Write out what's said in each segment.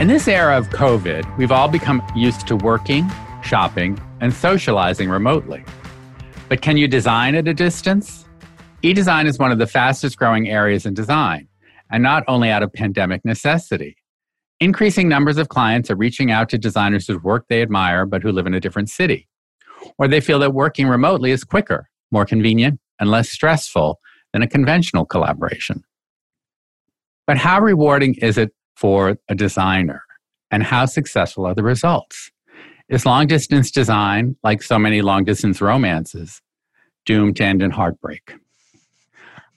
In this era of COVID, we've all become used to working, shopping, and socializing remotely. But can you design at a distance? E design is one of the fastest growing areas in design and not only out of pandemic necessity. Increasing numbers of clients are reaching out to designers whose work they admire but who live in a different city. Or they feel that working remotely is quicker, more convenient, and less stressful than a conventional collaboration. But how rewarding is it for a designer? And how successful are the results? Is long distance design, like so many long distance romances, doomed to end in heartbreak?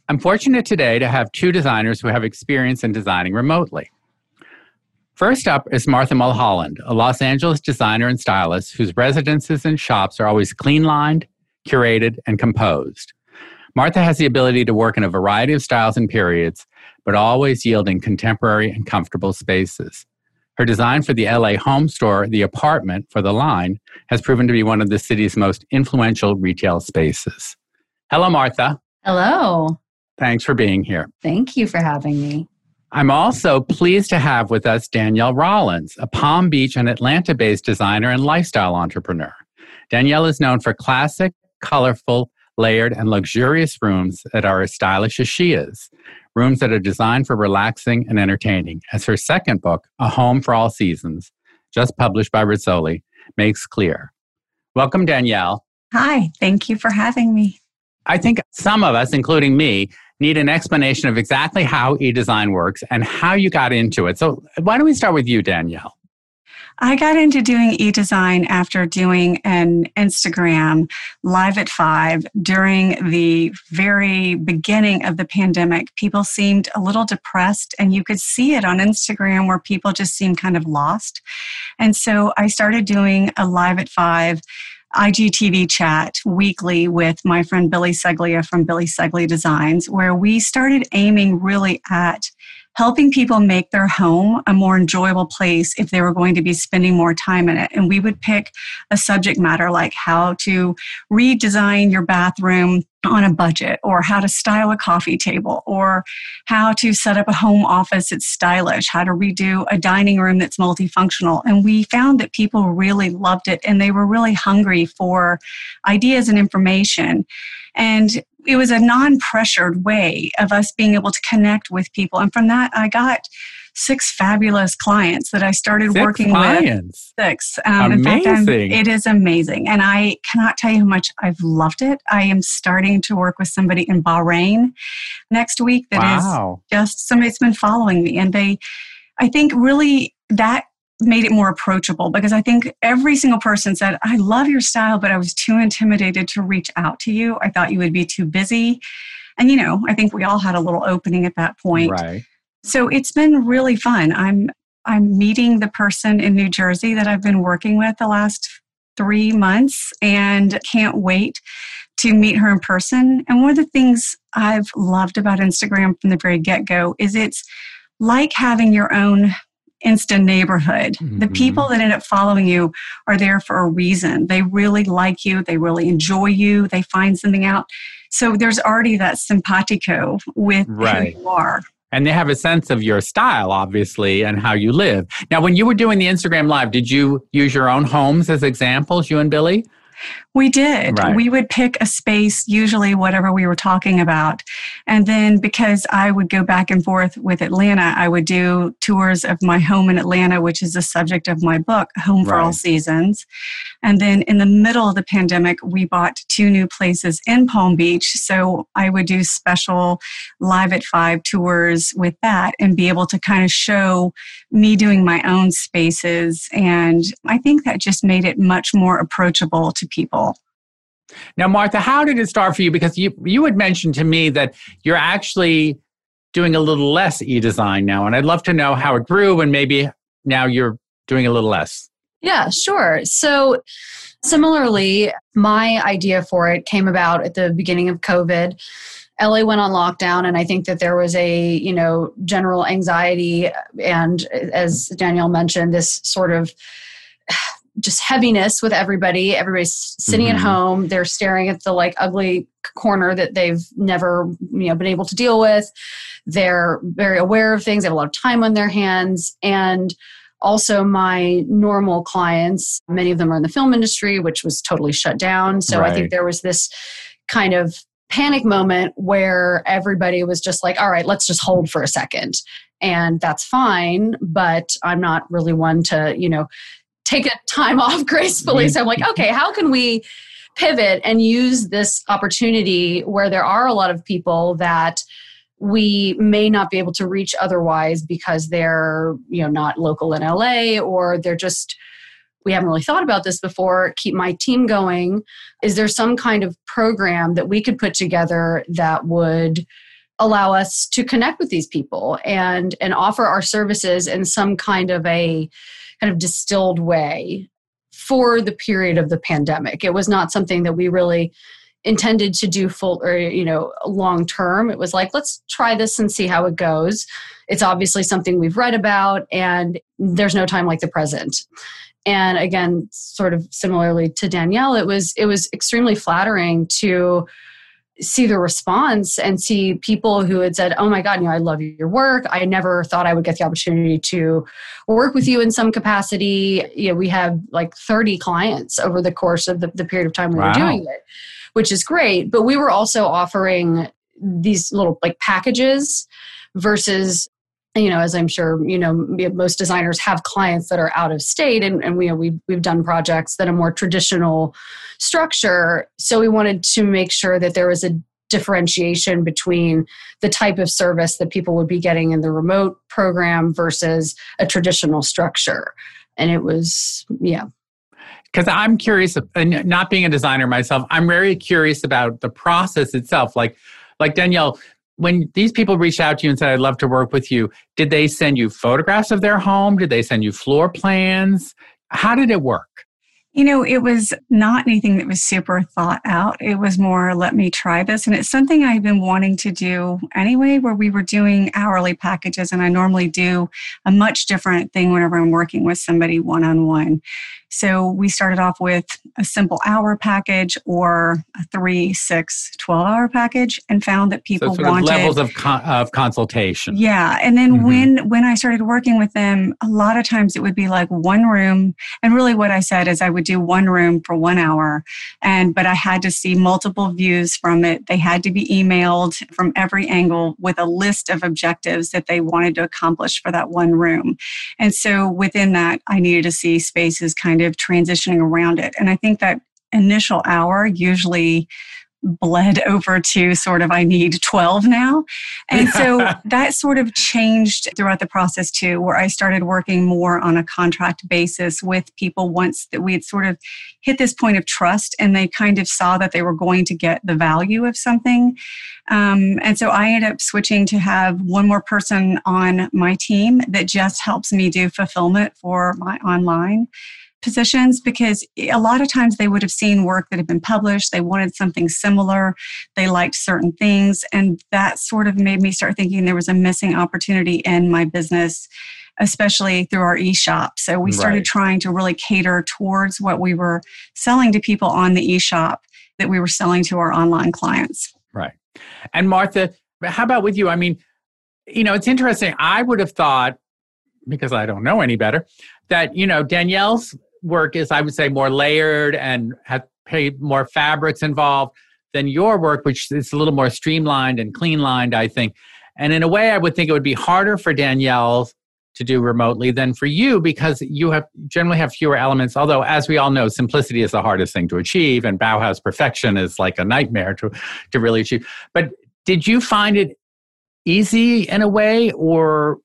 I'm fortunate today to have two designers who have experience in designing remotely. First up is Martha Mulholland, a Los Angeles designer and stylist whose residences and shops are always clean lined, curated, and composed. Martha has the ability to work in a variety of styles and periods, but always yielding contemporary and comfortable spaces. Her design for the LA home store, The Apartment for the line, has proven to be one of the city's most influential retail spaces. Hello, Martha. Hello. Thanks for being here. Thank you for having me. I'm also pleased to have with us Danielle Rollins, a Palm Beach and Atlanta based designer and lifestyle entrepreneur. Danielle is known for classic, colorful, layered, and luxurious rooms that are as stylish as she is. Rooms that are designed for relaxing and entertaining. As her second book, A Home for All Seasons, just published by Rizzoli, makes clear. Welcome, Danielle. Hi, thank you for having me. I think some of us, including me, need an explanation of exactly how e-design works and how you got into it. So why don't we start with you, Danielle? I got into doing e-design after doing an Instagram live at five during the very beginning of the pandemic. People seemed a little depressed and you could see it on Instagram where people just seemed kind of lost. And so I started doing a live at five IGTV chat weekly with my friend Billy Ceglia from Billy Ceglia Designs, where we started aiming really at helping people make their home a more enjoyable place if they were going to be spending more time in it. And we would pick a subject matter like how to redesign your bathroom on a budget or how to style a coffee table or how to set up a home office that's stylish, how to redo a dining room that's multifunctional. And we found that people really loved it and they were really hungry for ideas and information. And it was a non pressured way of us being able to connect with people. And from that, I got six fabulous clients that I started six working clients. with. Six. Um, amazing. In fact, it is amazing. And I cannot tell you how much I've loved it. I am starting to work with somebody in Bahrain next week That is wow. just somebody that's been following me. And they, I think, really that made it more approachable because I think every single person said, I love your style, but I was too intimidated to reach out to you. I thought you would be too busy. And, you know, I think we all had a little opening at that point. Right. So it's been really fun. I'm I'm meeting the person in New Jersey that I've been working with the last three months and can't wait to meet her in person. And one of the things I've loved about Instagram from the very get go is it's like having your own instant neighborhood. Mm-hmm. The people that end up following you are there for a reason. They really like you, they really enjoy you, they find something out. So there's already that simpatico with right. who you are. And they have a sense of your style, obviously, and how you live. Now, when you were doing the Instagram Live, did you use your own homes as examples, you and Billy? We did. Right. We would pick a space, usually whatever we were talking about. And then because I would go back and forth with Atlanta, I would do tours of my home in Atlanta, which is the subject of my book, Home for right. All Seasons. And then in the middle of the pandemic, we bought two new places in Palm Beach. So I would do special live at five tours with that and be able to kind of show me doing my own spaces. And I think that just made it much more approachable to people. Now, Martha, how did it start for you? Because you you had mentioned to me that you're actually doing a little less e-design now, and I'd love to know how it grew, and maybe now you're doing a little less. Yeah, sure. So, similarly, my idea for it came about at the beginning of COVID. LA went on lockdown, and I think that there was a you know general anxiety, and as Danielle mentioned, this sort of just heaviness with everybody. Everybody's sitting mm-hmm. at home. They're staring at the like ugly corner that they've never you know been able to deal with. They're very aware of things. They have a lot of time on their hands, and also my normal clients many of them are in the film industry which was totally shut down so right. i think there was this kind of panic moment where everybody was just like, all right, let's just hold for a second. And that's fine, but I'm not really one to, you know, take a time off gracefully. So I'm like, mm-hmm. okay, how can we pivot and use this opportunity where there are a lot of people that we may not be able to reach otherwise because they're, you know, not local in LA or they're just we haven't really thought about this before, keep my team going? Is there some kind of program that we could put together that would allow us to connect with these people and and offer our services in some kind of a kind of distilled way for the period of the pandemic. It was not something that we really intended to do full or you know long term. It was like let's try this and see how it goes. It's obviously something we've read about and there's no time like the present. And again sort of similarly to danielle it was it was extremely flattering to see the response and see people who had said oh my god you know i love your work i never thought i would get the opportunity to work with you in some capacity you know we have like 30 clients over the course of the, the period of time we wow. were doing it which is great but we were also offering these little like packages versus you know, as I'm sure you know, most designers have clients that are out of state, and, and we, we've we've done projects that are more traditional structure. So we wanted to make sure that there was a differentiation between the type of service that people would be getting in the remote program versus a traditional structure. And it was, yeah. Because I'm curious, and not being a designer myself, I'm very curious about the process itself. Like, like Danielle, when these people reached out to you and said, I'd love to work with you, did they send you photographs of their home? Did they send you floor plans? How did it work? You know, it was not anything that was super thought out. It was more, let me try this. And it's something I've been wanting to do anyway, where we were doing hourly packages. And I normally do a much different thing whenever I'm working with somebody one on one. So we started off with a simple hour package or a three, six, 12 hour package and found that people so wanted levels of, con- of consultation. Yeah. And then mm-hmm. when, when I started working with them, a lot of times it would be like one room. And really what I said is I would do one room for one hour. And, but I had to see multiple views from it. They had to be emailed from every angle with a list of objectives that they wanted to accomplish for that one room. And so within that, I needed to see spaces kind kind of transitioning around it. And I think that initial hour usually bled over to sort of I need 12 now. And so that sort of changed throughout the process too, where I started working more on a contract basis with people once that we had sort of hit this point of trust and they kind of saw that they were going to get the value of something. Um, and so I ended up switching to have one more person on my team that just helps me do fulfillment for my online positions because a lot of times they would have seen work that had been published. They wanted something similar. They liked certain things. And that sort of made me start thinking there was a missing opportunity in my business, especially through our e shop. So we started right. trying to really cater towards what we were selling to people on the e shop that we were selling to our online clients. Right. And Martha, how about with you? I mean, you know, it's interesting. I would have thought, because I don't know any better, that, you know, Danielle's work is, I would say, more layered and has more fabrics involved than your work, which is a little more streamlined and clean lined, I think. And in a way, I would think it would be harder for Danielle to do remotely than for you because you have generally have fewer elements. Although, as we all know, simplicity is the hardest thing to achieve, and Bauhaus perfection is like a nightmare to to really achieve. But did you find it easy in a way, or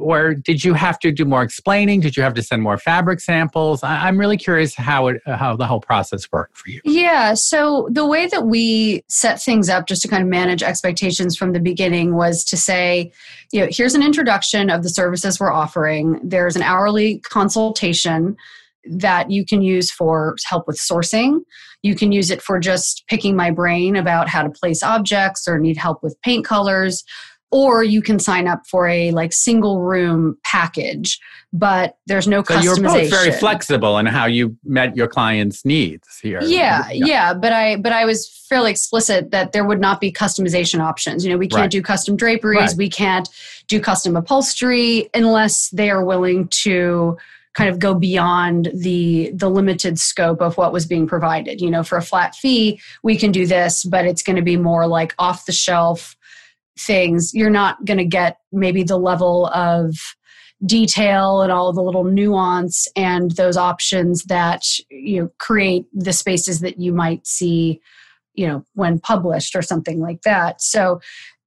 or did you have to do more explaining? Did you have to send more fabric samples? I, am really curious how it how the whole process worked for you. Yeah, so the way that we set things up just to kind of manage expectations from the beginning was to say, you know, here's an introduction of the services we're offering. There's an hourly consultation that you can use for help with sourcing. You can use it for just picking my brain about how to place objects or need help with paint colors or you can sign up for a like single room package but there's no so customization. you're both very flexible in how you met your clients needs here yeah, yeah, yeah but i but i was fairly explicit that there would not be customization options you know we can't right. do custom draperies right. we can't do custom upholstery unless they are willing to kind of go beyond the the limited scope of what was being provided you know for a flat fee we can do this but it's going to be more like off the shelf things, you're not going to get maybe the level of detail and all the little nuance and those options that you know create the spaces that you might see you know when published or something like that. So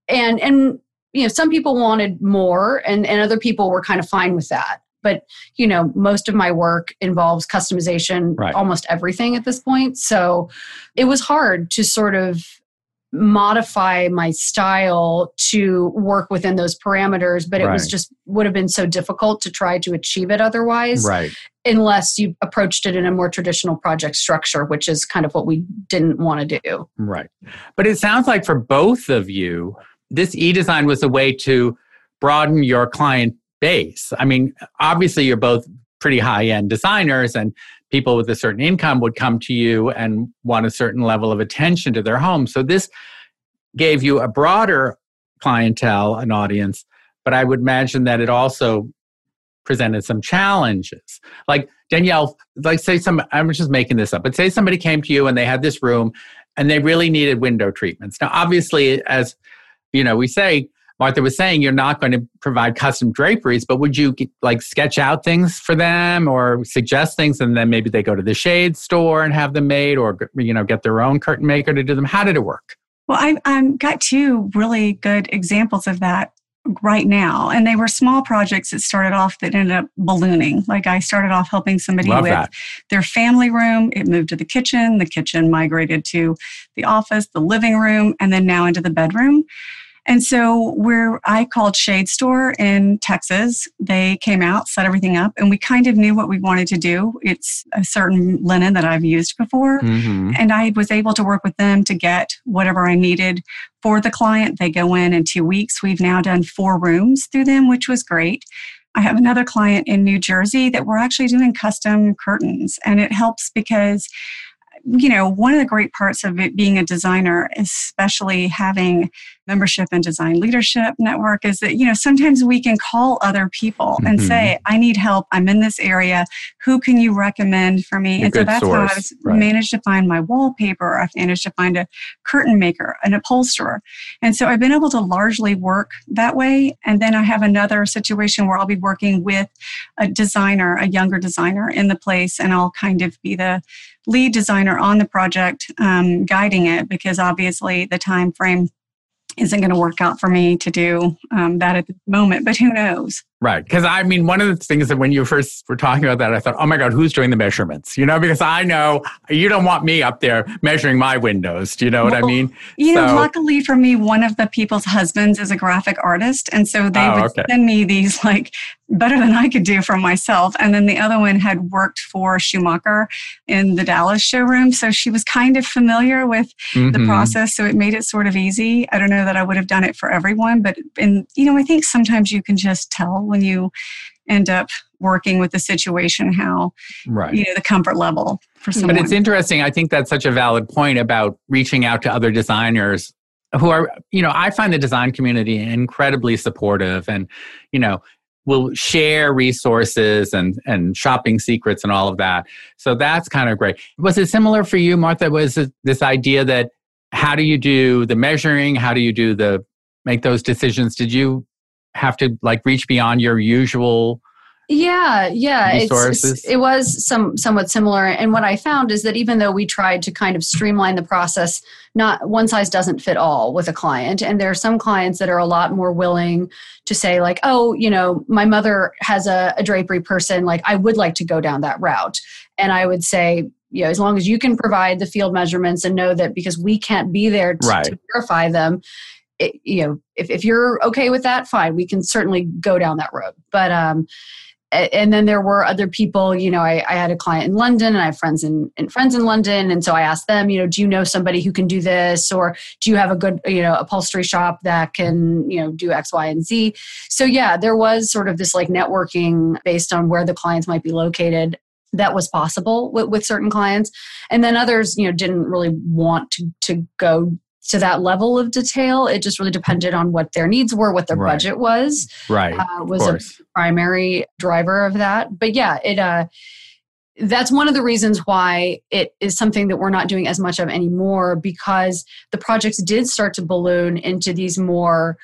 and and you know some people wanted more and and other people were kind of fine with that. But you know most of my work involves customization right. almost everything at this point. So it was hard to sort of modify my style to work within those parameters but it right. was just would have been so difficult to try to achieve it otherwise right. unless you approached it in a more traditional project structure which is kind of what we didn't want to do. Right. But it sounds like for both of you this e-design was a way to broaden your client base. I mean obviously you're both pretty high end designers and people with a certain income would come to you and want a certain level of attention to their home. So this gave you a broader clientele, an audience, but I would imagine that it also presented some challenges. Like Danielle, like say some I'm just making this up, but say somebody came to you and they had this room and they really needed window treatments. Now obviously as you know, we say Martha was saying you're not going to provide custom draperies, but would you like sketch out things for them or suggest things and then maybe they go to the shade store and have them made or you know get their own curtain maker to do them? How did it work? Well, I've um, got two really good examples of that right now. And they were small projects that started off that ended up ballooning. Like I started off helping somebody Love with that. their family room. It moved to the kitchen. The kitchen migrated to the office, the living room, and then now into the bedroom. And so where I called Shade Store in Texas, they came out, set everything up, and we kind of knew what we wanted to do. It's a certain linen that I've used before. Mm-hmm. And I was able to work with them to get whatever I needed for the client. They go in in two weeks. We've now done four rooms through them, which was great. I have another client in New Jersey that we're actually doing custom curtains, and it helps because you know, one of the great parts of it being a designer, especially having membership and design leadership network, is that, you know, sometimes we can call other people mm-hmm. and say, I need help. I'm in this area. Who can you recommend for me? A and so that's source. how I've right. managed to find my wallpaper. I've managed to find a curtain maker, an upholsterer. And so I've been able to largely work that way. And then I have another situation where I'll be working with a designer, a younger designer in the place, and I'll kind of be the lead designer on the project um, guiding it because obviously the time frame isn't going to work out for me to do um, that at the moment but who knows Right. Because I mean, one of the things that when you first were talking about that, I thought, oh my God, who's doing the measurements? You know, because I know you don't want me up there measuring my windows. Do you know well, what I mean? You so, know, luckily for me, one of the people's husbands is a graphic artist. And so they oh, would okay. send me these like better than I could do for myself. And then the other one had worked for Schumacher in the Dallas showroom. So she was kind of familiar with mm-hmm. the process. So it made it sort of easy. I don't know that I would have done it for everyone, but, and, you know, I think sometimes you can just tell when you end up working with the situation how right. you know the comfort level for someone. But it's interesting. I think that's such a valid point about reaching out to other designers who are, you know, I find the design community incredibly supportive and, you know, will share resources and and shopping secrets and all of that. So that's kind of great. Was it similar for you, Martha? Was it this idea that how do you do the measuring? How do you do the make those decisions? Did you have to like reach beyond your usual Yeah, yeah. Resources? It's, it was some somewhat similar. And what I found is that even though we tried to kind of streamline the process, not one size doesn't fit all with a client. And there are some clients that are a lot more willing to say, like, oh, you know, my mother has a, a drapery person, like I would like to go down that route. And I would say, you know, as long as you can provide the field measurements and know that because we can't be there to, Right. to verify them, it, you know, if, if you're okay with that, fine, we can certainly go down that road. But um, and then there were other people you know I, I had a client in london and i have friends in, in friends in london. And so i asked them you know do you know somebody who can do this? Or do you have a good you know upholstery shop that can you know do x y and z? So yeah there was sort of this like networking based on where the clients might be located that was possible with, with certain clients. And then others you know didn't really want to to go to that level of detail it just really depended on what their needs were what their Right. budget was Right. uh, was a primary driver of that. But yeah, it uh that's one of the reasons why it is something that we're not doing as much of anymore because the projects did start to balloon into these more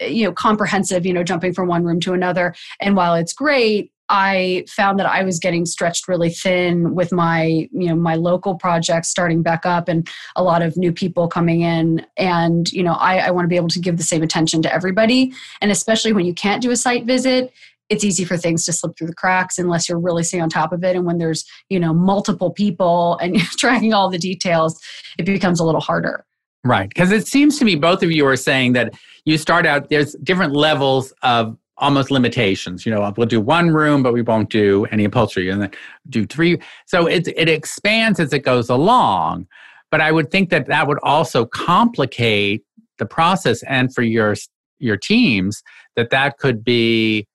you know comprehensive you know jumping from one room to another and while it's great i found that i was getting stretched really thin with my you know my local projects starting back up and a lot of new people coming in. And you know i, I want to be able to give the same attention to everybody. And especially when you can't do a site visit it's easy for things to slip through the cracks unless you're really staying on top of it. And when there's you know multiple people and you're tracking all the details it becomes a little harder. Right. Because it seems to me both of you are saying that you start out, there's different levels of almost limitations. You know, we'll do one room, but we won't do any upholstery, and then do three. So it, it expands as it goes along. But I would think that that would also complicate the process and for your your teams that that could be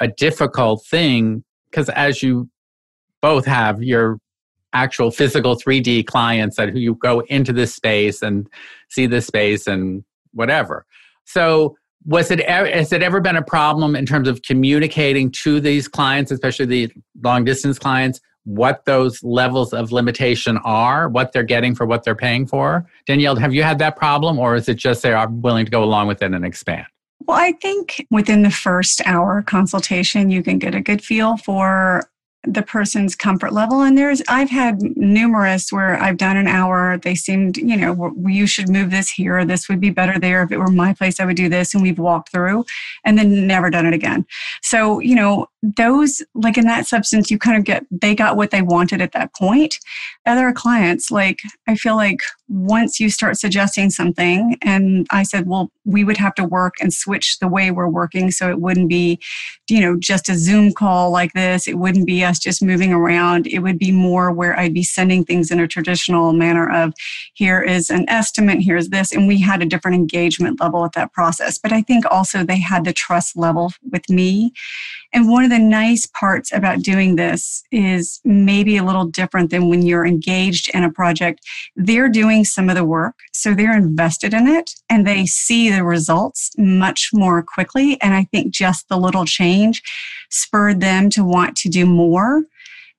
a difficult thing because as you both have your actual physical 3D clients that who you go into this space and see this space and whatever. So was it has it ever been a problem in terms of communicating to these clients, especially the long distance clients, what those levels of limitation are, what they're getting for what they're paying for? Danielle, have you had that problem, or is it just they are willing to go along with it and expand? Well, I think within the first hour consultation, you can get a good feel for the person's comfort level. And there's, I've had numerous where I've done an hour. They seemed, you know, "Well, you should move this here. This would be better there. If it were my place, I would do this. And we've walked through and then never done it again. So, you know, those, like in that substance, you kind of get, they got what they wanted at that point. Other clients, like, I feel like once you start suggesting something, and I said, well, we would have to work and switch the way we're working so it wouldn't be, you know, just a Zoom call like this. It wouldn't be us just moving around. It would be more where I'd be sending things in a traditional manner of here is an estimate, here's this. And we had a different engagement level at that process. But I think also they had the trust level with me. And one of the nice parts about doing this is maybe a little different than when you're engaged in a project. They're doing some of the work, so they're invested in it and they see the results much more quickly. And I think just the little change spurred them to want to do more.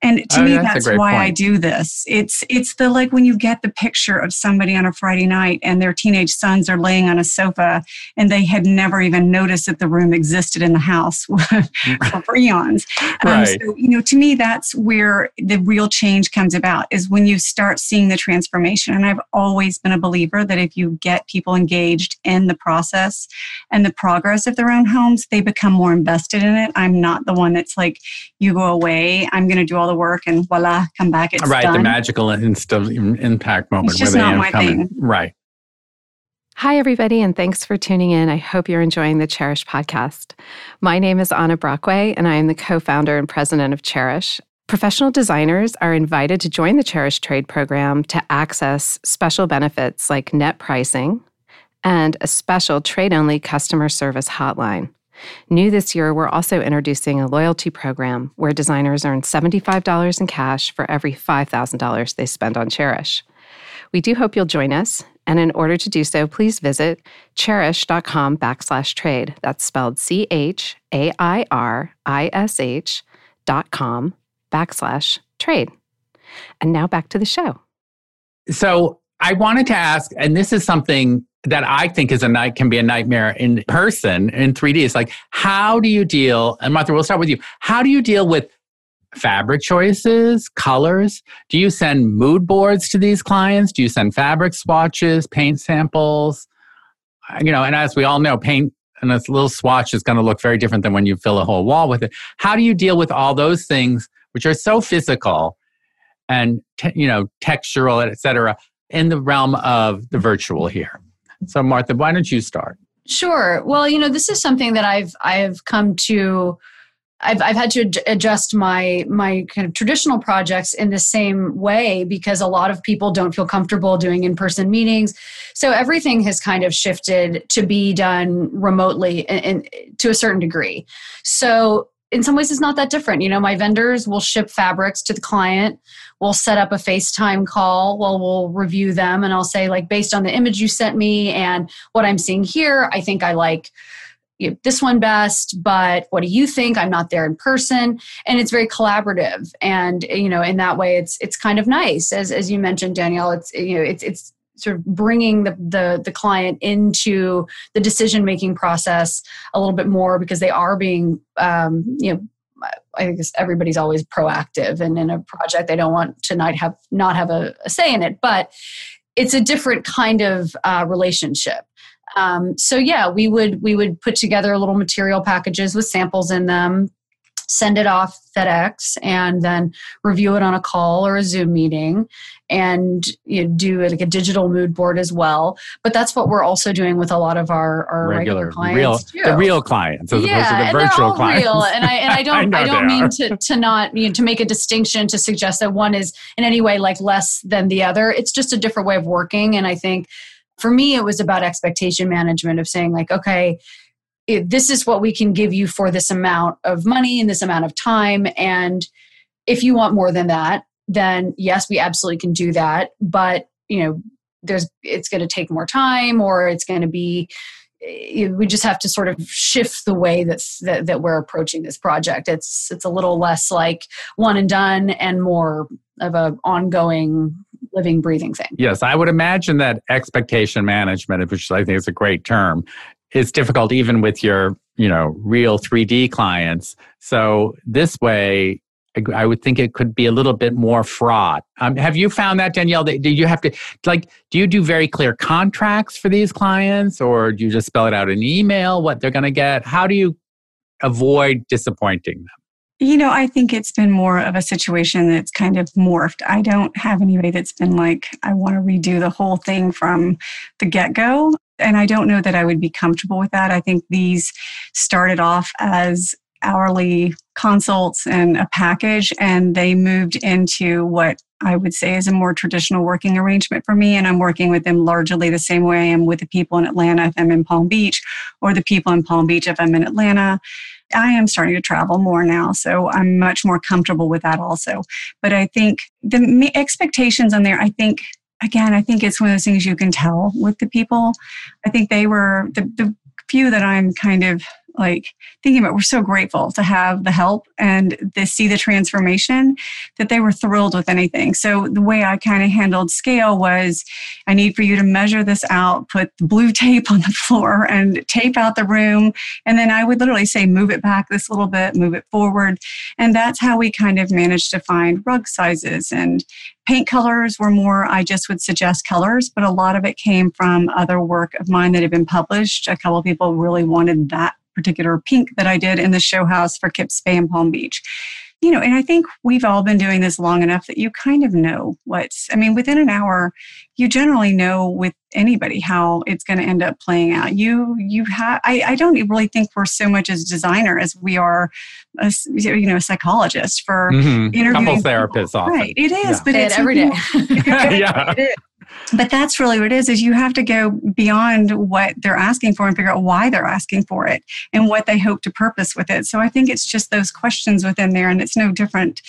And to Oh, me, that's that's why I do this. It's it's the like when you get the picture of somebody on a Friday night and their teenage sons are laying on a sofa and they had never even noticed that the room existed in the house for eons. Um, Right. so, you know, to me, that's where the real change comes about is when you start seeing the transformation. And I've always been a believer that if you get people engaged in the process and the progress of their own homes, they become more invested in it. I'm not the one that's like, you go away, I'm going to do all the work and voila, come back, it's right, done. the magical instant impact moment It's just where they not end my coming. thing. Right. Hi, everybody, and thanks for tuning in. I hope you're enjoying the Chairish podcast. My name is Anna Brockway, and I am the co founder and president of Chairish. Professional designers are invited to join the Chairish Trade program to access special benefits like net pricing and a special trade only customer service hotline. New this year, we're also introducing a loyalty program where designers earn $75 in cash for every $5,000 they spend on Chairish. We do hope you'll join us. And in order to do so, please visit chairish.com backslash trade. That's spelled C H A I R I S H dot com backslash trade. And now back to the show. So I wanted to ask, and this is something that I think is a night can be a nightmare in person in 3D. It's like, how do you deal? And Martha, we'll start with you. How do you deal with fabric choices, colors? Do you send mood boards to these clients? Do you send fabric swatches, paint samples? You know, and as we all know, paint and a little swatch is going to look very different than when you fill a whole wall with it. How do you deal with all those things which are so physical and te- you know textural, et cetera, in the realm of the virtual here? So, Martha, why don't you start? Sure. Well, you know, this is something that I've I've come to I've, I've had to adjust my my kind of traditional projects in the same way because a lot of people don't feel comfortable doing in person meetings. So everything has kind of shifted to be done remotely and, to a certain degree. So in some ways, it's not that different. You know, my vendors will ship fabrics to the client. We'll set up a FaceTime call. Well, we'll review them, and I'll say like, based on the image you sent me and what I'm seeing here, I think I like you know, this one best, but what do you think? I'm not there in person, and it's very collaborative, and you know, in that way, it's it's kind of nice. As as you mentioned, Danielle, it's you know, it's it's sort of bringing the the, the client into the decision making process a little bit more because they are being um, you know I guess everybody's always proactive, and in a project they don't want to not have not have a, a say in it, but it's a different kind of uh, relationship. Um, so yeah, we would we would put together little material packages with samples in them, send it off FedEx, and then review it on a call or a Zoom meeting, and you know, do like a digital mood board as well. But that's what we're also doing with a lot of our, our regular, regular clients, real, too. the real clients, as yeah, opposed to the virtual clients. Real. And I and I don't I, I don't mean to to not you know, to make a distinction to suggest that one is in any way like less than the other. It's just a different way of working, and I think for me, it was about expectation management of saying, like, okay, this is what we can give you for this amount of money and this amount of time. And if you want more than that, then yes, we absolutely can do that. But, you know, there's it's going to take more time or it's going to be eh, we just have to sort of shift the way that, that we're approaching this project. It's it's a little less like one and done and more of a ongoing living, breathing thing. Yes, I would imagine that expectation management, which I think is a great term, is difficult even with your, you know, real 3D clients. So this way, I would think it could be a little bit more fraught. Um, have you found that, Danielle? That, do you have to, like, do you do very clear contracts for these clients or do you just spell it out in email what they're going to get? How do you avoid disappointing them? You know, I think it's been more of a situation that's kind of morphed. I don't have anybody that's been like, I want to redo the whole thing from the get go. And I don't know that I would be comfortable with that. I think these started off as hourly consults and a package, and they moved into what I would say is a more traditional working arrangement for me. And I'm working with them largely the same way I am with the people in Atlanta if I'm in Palm Beach, or the people in Palm Beach if I'm in Atlanta. I am starting to travel more now, so I'm much more comfortable with that also. But I think the expectations on there, I think, again, I think it's one of those things you can tell with the people. I think they were the, the few that I'm kind of like thinking about we're so grateful to have the help and to see the transformation that they were thrilled with anything. So the way i kind of handled scale was i need for you to measure this out put blue tape on the floor and tape out the room. And then i would literally say move it back this little bit move it forward. And that's how we kind of managed to find rug sizes. And paint colors were more i just would suggest colors but a lot of it came from other work of mine that had been published. A couple of people really wanted that particular pink that I did in the show house for Kips Bay in Palm Beach. You know, and I think we've all been doing this long enough that you kind of know what's, I mean, within an hour, you generally know with anybody how it's going to end up playing out. You, you have, I, I don't really think we're so much as designer as we are, a, you know, a psychologist for mm-hmm. interviewing. Couple therapists often. Right. It is, yeah. but it's every day. yeah. It is but that's really what it is is you have to go beyond what they're asking for and figure out why they're asking for it and what they hope to purpose with it. So i think it's just those questions within there and it's no different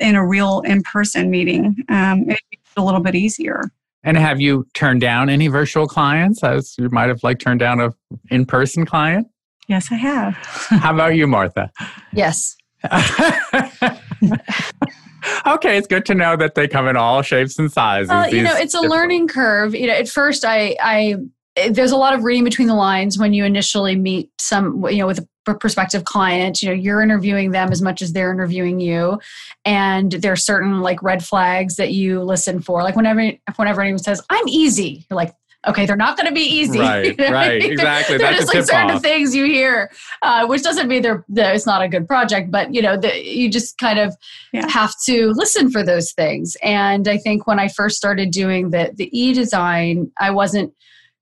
in a real in-person meeting. Um, it's a little bit easier. And have you turned down any virtual clients? As you might have like turned down a in-person client? Yes i have. How about you martha? Yes okay, it's good to know that they come in all shapes and sizes. Well, you know, it's a learning curve. You know, at first I I there's a lot of reading between the lines when you initially meet some you know with a prospective client you know you're interviewing them as much as they're interviewing you and there are certain like red flags that you listen for like whenever whenever anyone says i'm easy you're like okay, they're not going to be easy. Right, right, exactly. they're, That's just like certain off. things you hear, uh, which doesn't mean they're, they're, it's not a good project, but you know, the, you just kind of yeah. have to listen for those things. And I think when I first started doing the the e design, I wasn't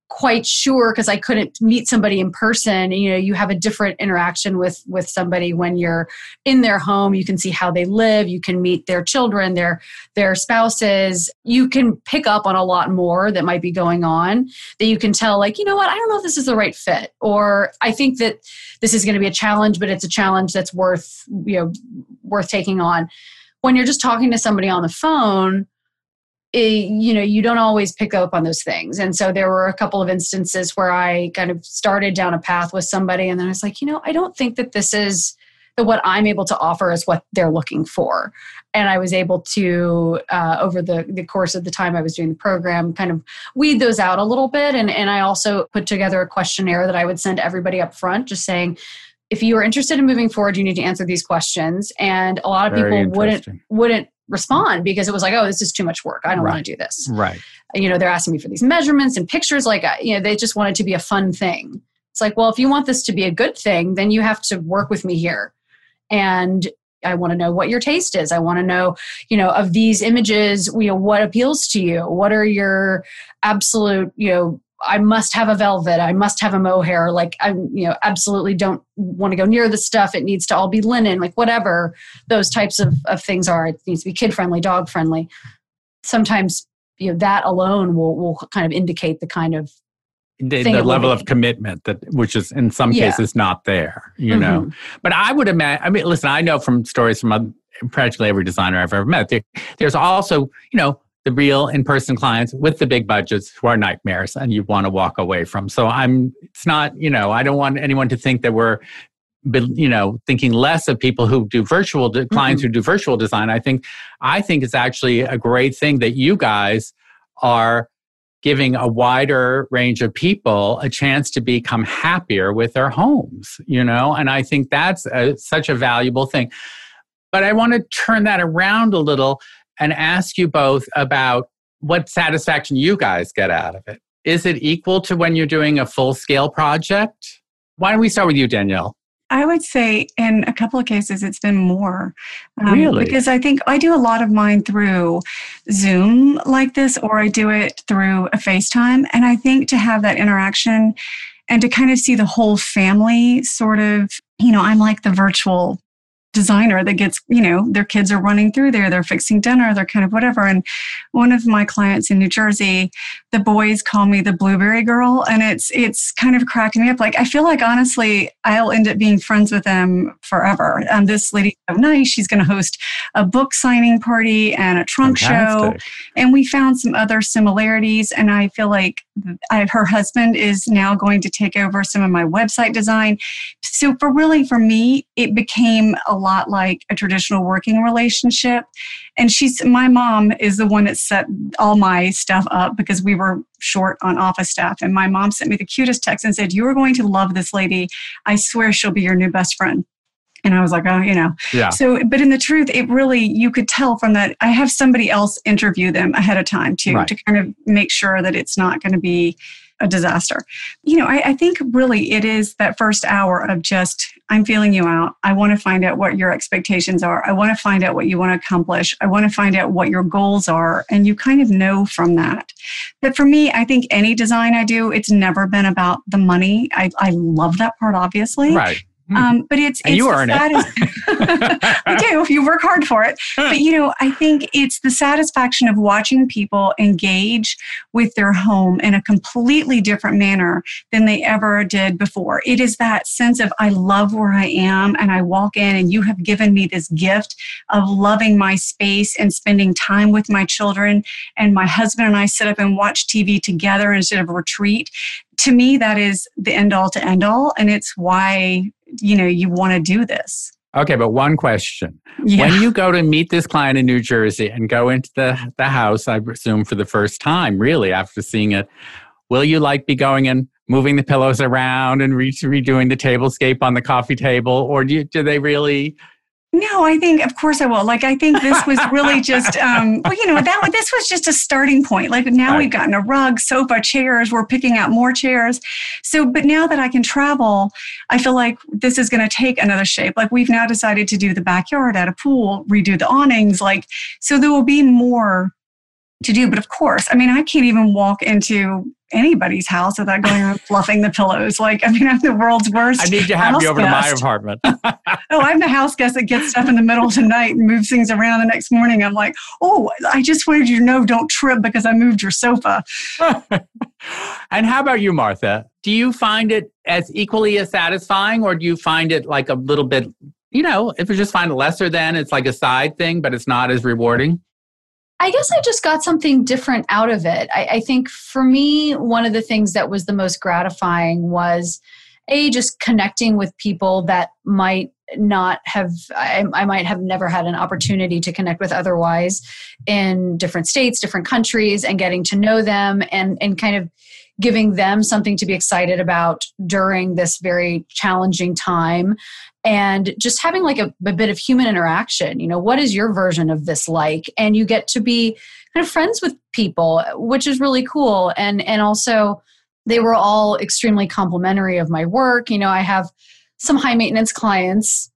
quite sure because I couldn't meet somebody in person. You know, you have a different interaction with with somebody when you're in their home. You can see how they live. You can meet their children, their their spouses. You can pick up on a lot more that might be going on. That you can tell, like, you know what, I don't know if this is the right fit, or I think that this is going to be a challenge, but it's a challenge that's worth you know worth taking on. When you're just talking to somebody on the phone it, you know you don't always pick up on those things. And so there were a couple of instances where i kind of started down a path with somebody and then i was like you know i don't think that this is that what i'm able to offer is what they're looking for. And i was able to uh, over the, the course of the time i was doing the program kind of weed those out a little bit. And, and i also put together a questionnaire that i would send everybody up front just saying if you are interested in moving forward you need to answer these questions. And a lot of Very people wouldn't wouldn't respond because it was like, oh, this is too much work. I don't right. want to do this. Right. You know, they're asking me for these measurements and pictures. Like, uh, you know, they just want it to be a fun thing. It's like, well, if you want this to be a good thing, then you have to work with me here. And I want to know what your taste is. I want to know, you know, of these images, you know, what appeals to you? What are your absolute, you know, I must have a velvet. I must have a mohair. Like I'm, you know, absolutely don't want to go near the stuff. It needs to all be linen. Like whatever those types of, of things are. It needs to be kid friendly, dog friendly. Sometimes you know that alone will will kind of indicate the kind of the, the level of commitment that which is in some yeah. cases not there. You mm-hmm. know, but I would imagine. I mean, listen, I know from stories from other, practically every designer I've ever met. There, there's also you know the real in-person clients with the big budgets who are nightmares and you want to walk away from. So I'm it's not, you know, I don't want anyone to think that we're you know thinking less of people who do virtual de- clients mm-hmm. who do virtual design i think i think it's actually a great thing that you guys are giving a wider range of people a chance to become happier with their homes you know and i think that's a, such a valuable thing but i want to turn that around a little and ask you both about what satisfaction you guys get out of it. Is it equal to when you're doing a full scale project? Why don't we start with you, Danielle? I would say in a couple of cases it's been more. Um, really? Because I think I do a lot of mine through Zoom like this, or I do it through a FaceTime. And I think to have that interaction and to kind of see the whole family sort of, you know, I'm like the virtual designer that gets, you know, their kids are running through there, they're fixing dinner, they're kind of whatever. And one of my clients in New Jersey, the boys call me the blueberry girl. And it's it's kind of cracking me up. Like I feel like honestly, I'll end up being friends with them forever. Um, this lady so nice. She's gonna host a book signing party and a trunk Fantastic. show. And we found some other similarities. And I feel like I, her husband is now going to take over some of my website design. So for really for me, it became a lot like a traditional working relationship. And she's my mom is the one that set all my stuff up because we were short on office staff. And my mom sent me the cutest text and said, You are going to love this lady. I swear she'll be your new best friend. And I was like, oh, you know. Yeah. So, but in the truth, it really, you could tell from that. I have somebody else interview them ahead of time too, right. to kind of make sure that it's not going to be a disaster. You know, I, I, think really it is that first hour of just, I'm feeling you out. I want to find out what your expectations are. I want to find out what you want to accomplish. I want to find out what your goals are. And you kind of know from that. But for me, I think any design I do, it's never been about the money. I, I love that part, obviously. Right. Hmm. Um, but it's, it's you earn satis- it. I do if you work hard for it. But you know, I think it's the satisfaction of watching people engage with their home in a completely different manner than they ever did before. It is that sense of I love where I am, and I walk in, and you have given me this gift of loving my space and spending time with my children. And my husband and I sit up and watch TV together instead of retreat to me that is the end all to end all and it's why you know you want to do this okay but one question yeah. when you go to meet this client in new jersey and go into the, the house i presume for the first time really after seeing it will you like be going and moving the pillows around and re- redoing the tablescape on the coffee table? Or do, you, do they really no, I think, of course, I will. Like, I think this was really just, um, well, you know, that this was just a starting point. Like, now right. we've gotten a rug, sofa, chairs. We're picking out more chairs. So, but now that I can travel, I feel like this is going to take another shape. Like, we've now decided to do the backyard at a pool, redo the awnings. Like, so there will be more to do. But of course, I mean, I can't even walk into anybody's house without going and fluffing the pillows. Like, I mean, I'm the world's worst. I need to have you over guest. to my apartment. oh, I'm the house guest that gets up in the middle of the night and moves things around the next morning. I'm like, oh, I just wanted you to know don't trip because I moved your sofa. and how about you, Martha? Do you find it as equally as satisfying or do you find it like a little bit, you know, if you just find it lesser than it's like a side thing, but it's not as rewarding? I guess I just got something different out of it. I, I, think for me, one of the things that was the most gratifying was a just connecting with people that might not have I, I, might have never had an opportunity to connect with otherwise in different states different countries and getting to know them and and kind of giving them something to be excited about during this very challenging time and just having like a, a, bit of human interaction you know what is your version of this like and you get to be kind of friends with people which is really cool and and also they were all extremely complimentary of my work you know i have some high maintenance clients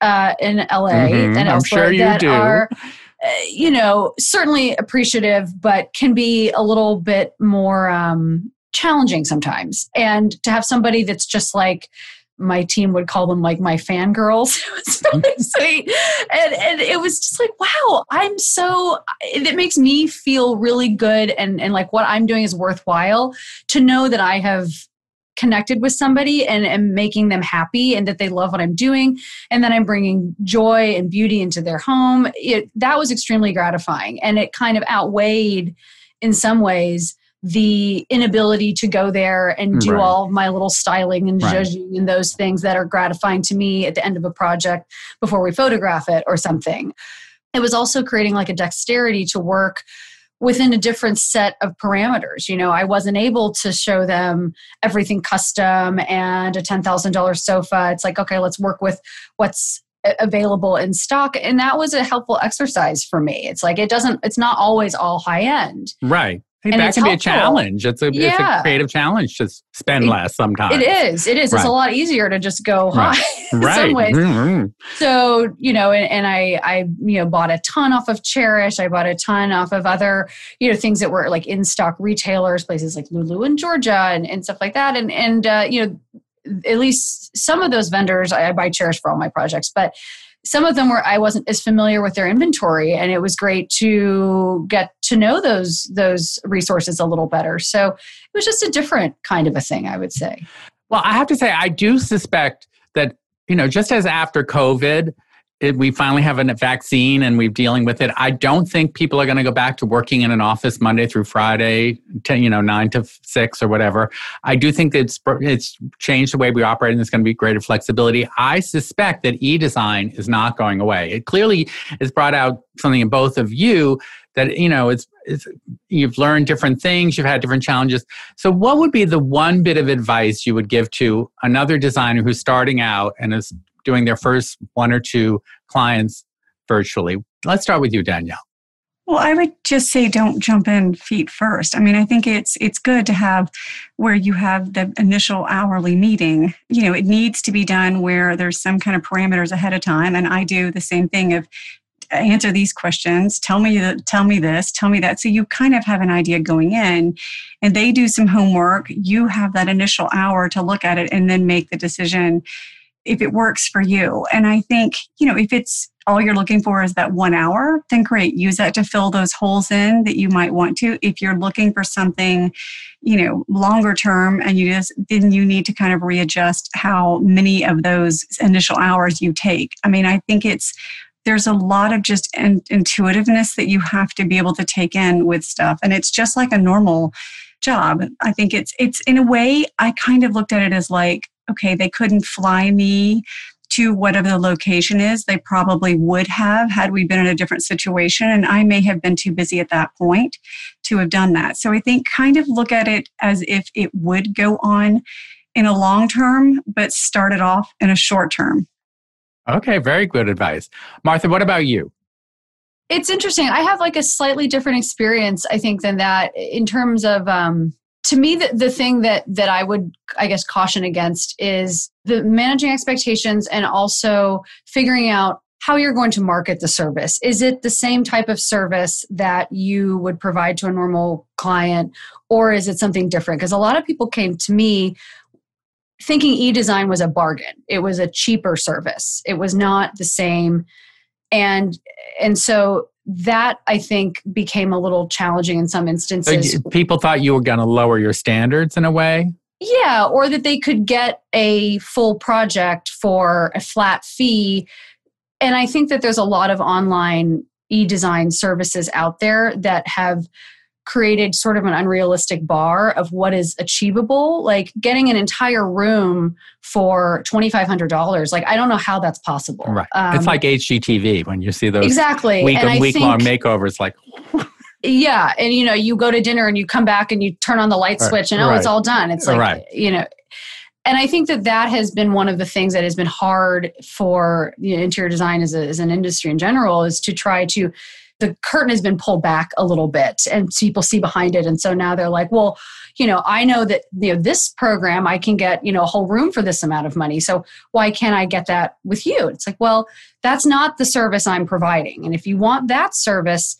uh, in la mm-hmm. and elsewhere sure that do. are uh, you know certainly appreciative but can be a little bit more um, challenging sometimes and to have somebody that's just like my team would call them like my fangirls. it was mm-hmm. really sweet. And, and it was just like, wow, I'm so, it makes me feel really good and, and like what I'm doing is worthwhile to know that I have connected with somebody and am making them happy and that they love what I'm doing and that I'm bringing joy and beauty into their home. It, that was extremely gratifying and it kind of outweighed in some ways the inability to go there and do right. all of my little styling and right. zhuzhing and those things that are gratifying to me at the end of a project before we photograph it or something. It was also creating like a dexterity to work within a different set of parameters. You know, I wasn't able to show them everything custom and a $10,000 sofa. It's like, okay, let's work with what's available in stock and that was a helpful exercise for me it's like it doesn't it's not always all high end right Hey, that can helpful. be a challenge. It's a, yeah. it's a creative challenge to spend it, less sometimes. It is. It is. Right. It's a lot easier to just go high right. in right. some ways. Mm-hmm. So, you know, and, and, I, I, you know, bought a ton off of Chairish. I bought a ton off of other, you know, things that were like in stock retailers, places like Lulu and Georgia and, and stuff like that. And, and, uh, you know, at least some of those vendors, I, I buy Chairish for all my projects, but some of them were I wasn't as familiar with their inventory, and it was great to get to know those those resources a little better. So it was just a different kind of a thing, I would say. Well, I have to say, I do suspect that you know, just as after COVID, we finally have a vaccine and we're dealing with it. I don't think people are going to go back to working in an office Monday through Friday, to, you know, nine to six or whatever. I do think it's it's changed the way we operate, and there's going to be greater flexibility. I suspect that e-design is not going away. It clearly has brought out something in both of you that you know it's, it's you've learned different things, you've had different challenges. So, what would be the one bit of advice you would give to another designer who's starting out and is doing their first one or two clients virtually. Let's start with you, Danielle. Well, I would just say don't jump in feet first. I mean, I think it's it's good to have where you have the initial hourly meeting. You know, it needs to be done where there's some kind of parameters ahead of time. And I do the same thing of uh, answer these questions, tell me tell me this, tell me that. So you kind of have an idea going in and they do some homework. You have that initial hour to look at it and then make the decision if it works for you. And I think, you know, if it's all you're looking for is that one hour, then great. Use that to fill those holes in that you might want to. If you're looking for something, you know, longer term and you just, then you need to kind of readjust how many of those initial hours you take. I mean, I think it's, there's a lot of just in, intuitiveness that you have to be able to take in with stuff. And it's just like a normal job. I think it's, it's in a way, I kind of looked at it as like, okay, they couldn't fly me to whatever the location is. They probably would have had we been in a different situation. And I may have been too busy at that point to have done that. So I think kind of look at it as if it would go on in a long term, but start it off in a short term. Okay, very good advice. Martha, what about you? It's interesting. I have like a slightly different experience, I think, than that in terms of um, to me the, the thing that that i would i guess caution against is the managing expectations and also figuring out how you're going to market the service. Is it the same type of service that you would provide to a normal client or is it something different? Because a lot of people came to me thinking e-design was a bargain. It was a cheaper service. It was not the same. And and so that I think became a little challenging in some instances. So people thought you were going to lower your standards in a way? Yeah, or that they could get a full project for a flat fee. And I think that there's a lot of online e design services out there that have created sort of an unrealistic bar of what is achievable. Like getting an entire room for $2500 like i don't know how that's possible. Right. Um, it's like hgtv when you see those exactly. week and week long makeovers like yeah and you know you go to dinner and you come back and you turn on the light switch and oh right. it's all done. It's like right. you know and I think that that has been one of the things that has been hard for you know, interior design as, a, as an industry in general is to try to the curtain has been pulled back a little bit and people see behind it. And so now they're like well you know i know that you know this program i can get you know a whole room for this amount of money. So why can't i get that with you? It's like well that's not the service i'm providing. And if you want that service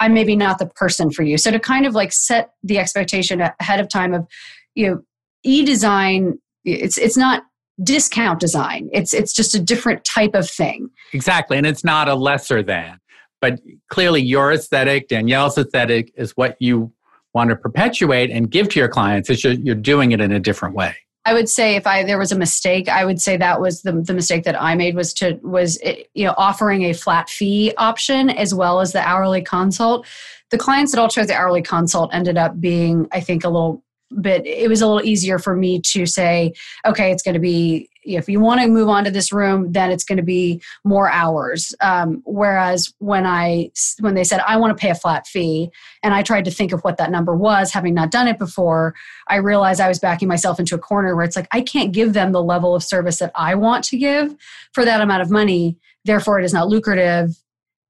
i'm maybe not the person for you. So to kind of like set the expectation ahead of time of you know e-design it's it's not discount design. It's it's just a different type of thing. Exactly. And it's not a lesser than but clearly your aesthetic, Danielle's aesthetic is what you want to perpetuate and give to your clients. Just, you're doing it in a different way. I would say if I there was a mistake, I would say that was the the mistake that I made was to was eh, you know offering a flat fee option as well as the hourly consult. The clients that all chose the hourly consult ended up being, I think, a little bit. It was a little easier for me to say, okay, it's going to be if you want to move on to this room then it's going to be more hours um, whereas when i when they said i want to pay a flat fee and i tried to think of what that number was having not done it before i realized i was backing myself into a corner where it's like i can't give them the level of service that i want to give for that amount of money therefore it is not lucrative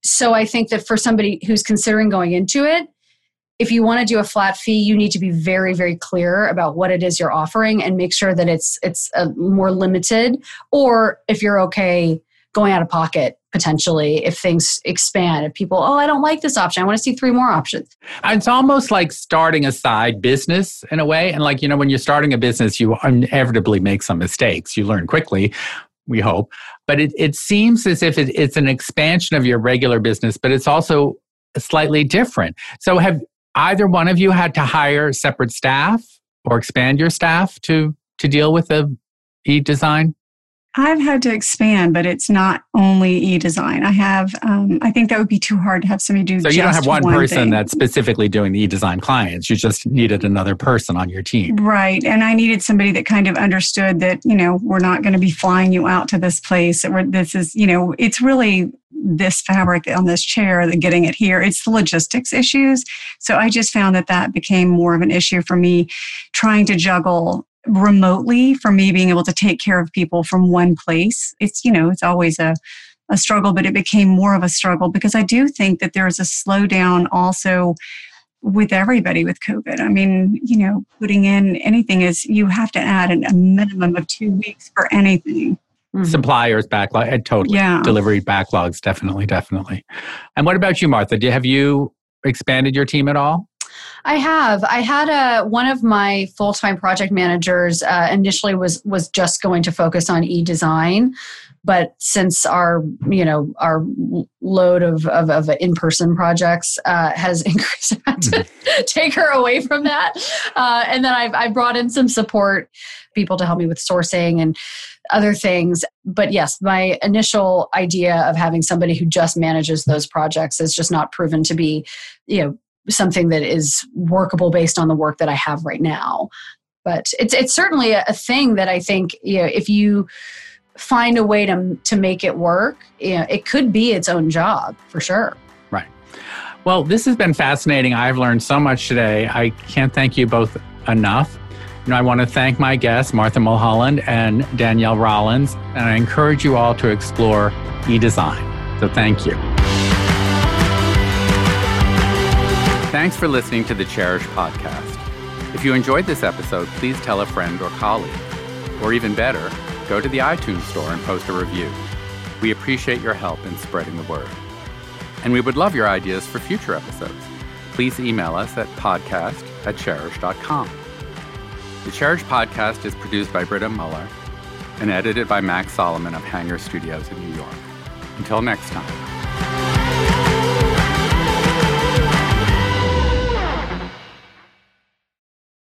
so i think that for somebody who's considering going into it if you want to do a flat fee you need to be very very clear about what it is you're offering and make sure that it's it's a more limited or if you're okay going out of pocket potentially if things expand if people oh i don't like this option. I want to see three more options. It's almost like starting a side business in a way. And like you know when you're starting a business you inevitably make some mistakes. You learn quickly we hope. But it, it seems as if it, it's an expansion of your regular business but it's also slightly different. So have either one of you had to hire separate staff or expand your staff to to deal with the e-design? I've had to expand, but it's not only e-design. I have, um, I think that would be too hard to have somebody do. So you don't have one, one person thing. that's specifically doing the e-design clients. You just needed another person on your team, right? And I needed somebody that kind of understood that you know we're not going to be flying you out to this place. Or this is, you know, it's really this fabric on this chair, the getting it here. It's the logistics issues. So I just found that that became more of an issue for me, trying to juggle remotely for me being able to take care of people from one place. It's, you know, it's always a, a struggle, but it became more of a struggle because I do think that there is a slowdown also with everybody with COVID. I mean, you know, putting in anything is you have to add a minimum of two weeks for anything. Mm-hmm. Suppliers backlog, and totally. Yeah. Delivery backlogs, definitely, definitely. And what about you, Martha? Do, have you expanded your team at all? I have. I had a one of my full time project managers uh, initially was was just going to focus on e design, but since our you know our load of of, of in person projects uh, has increased, I had to mm-hmm. take her away from that, uh, and then I've I brought in some support people to help me with sourcing and other things. But yes, my initial idea of having somebody who just manages those projects has just not proven to be, you know, something that is workable based on the work that I have right now. But it's it's certainly a, a thing that I think you know if you find a way to to make it work, you know, it could be its own job for sure. Right. Well, this has been fascinating. I've learned so much today. I can't thank you both enough. You know, I want to thank my guests, Martha Mulholland and Danielle Rollins, and I encourage you all to explore e-design. So thank you. Thanks for listening to the Chairish podcast. If you enjoyed this episode, please tell a friend or colleague. Or even better, go to the iTunes store and post a review. We appreciate your help in spreading the word. And we would love your ideas for future episodes. Please email us at podcast at chairish.com. The Chairish podcast is produced by Britta Muller and edited by Max Solomon of Hanger Studios in New York. Until next time.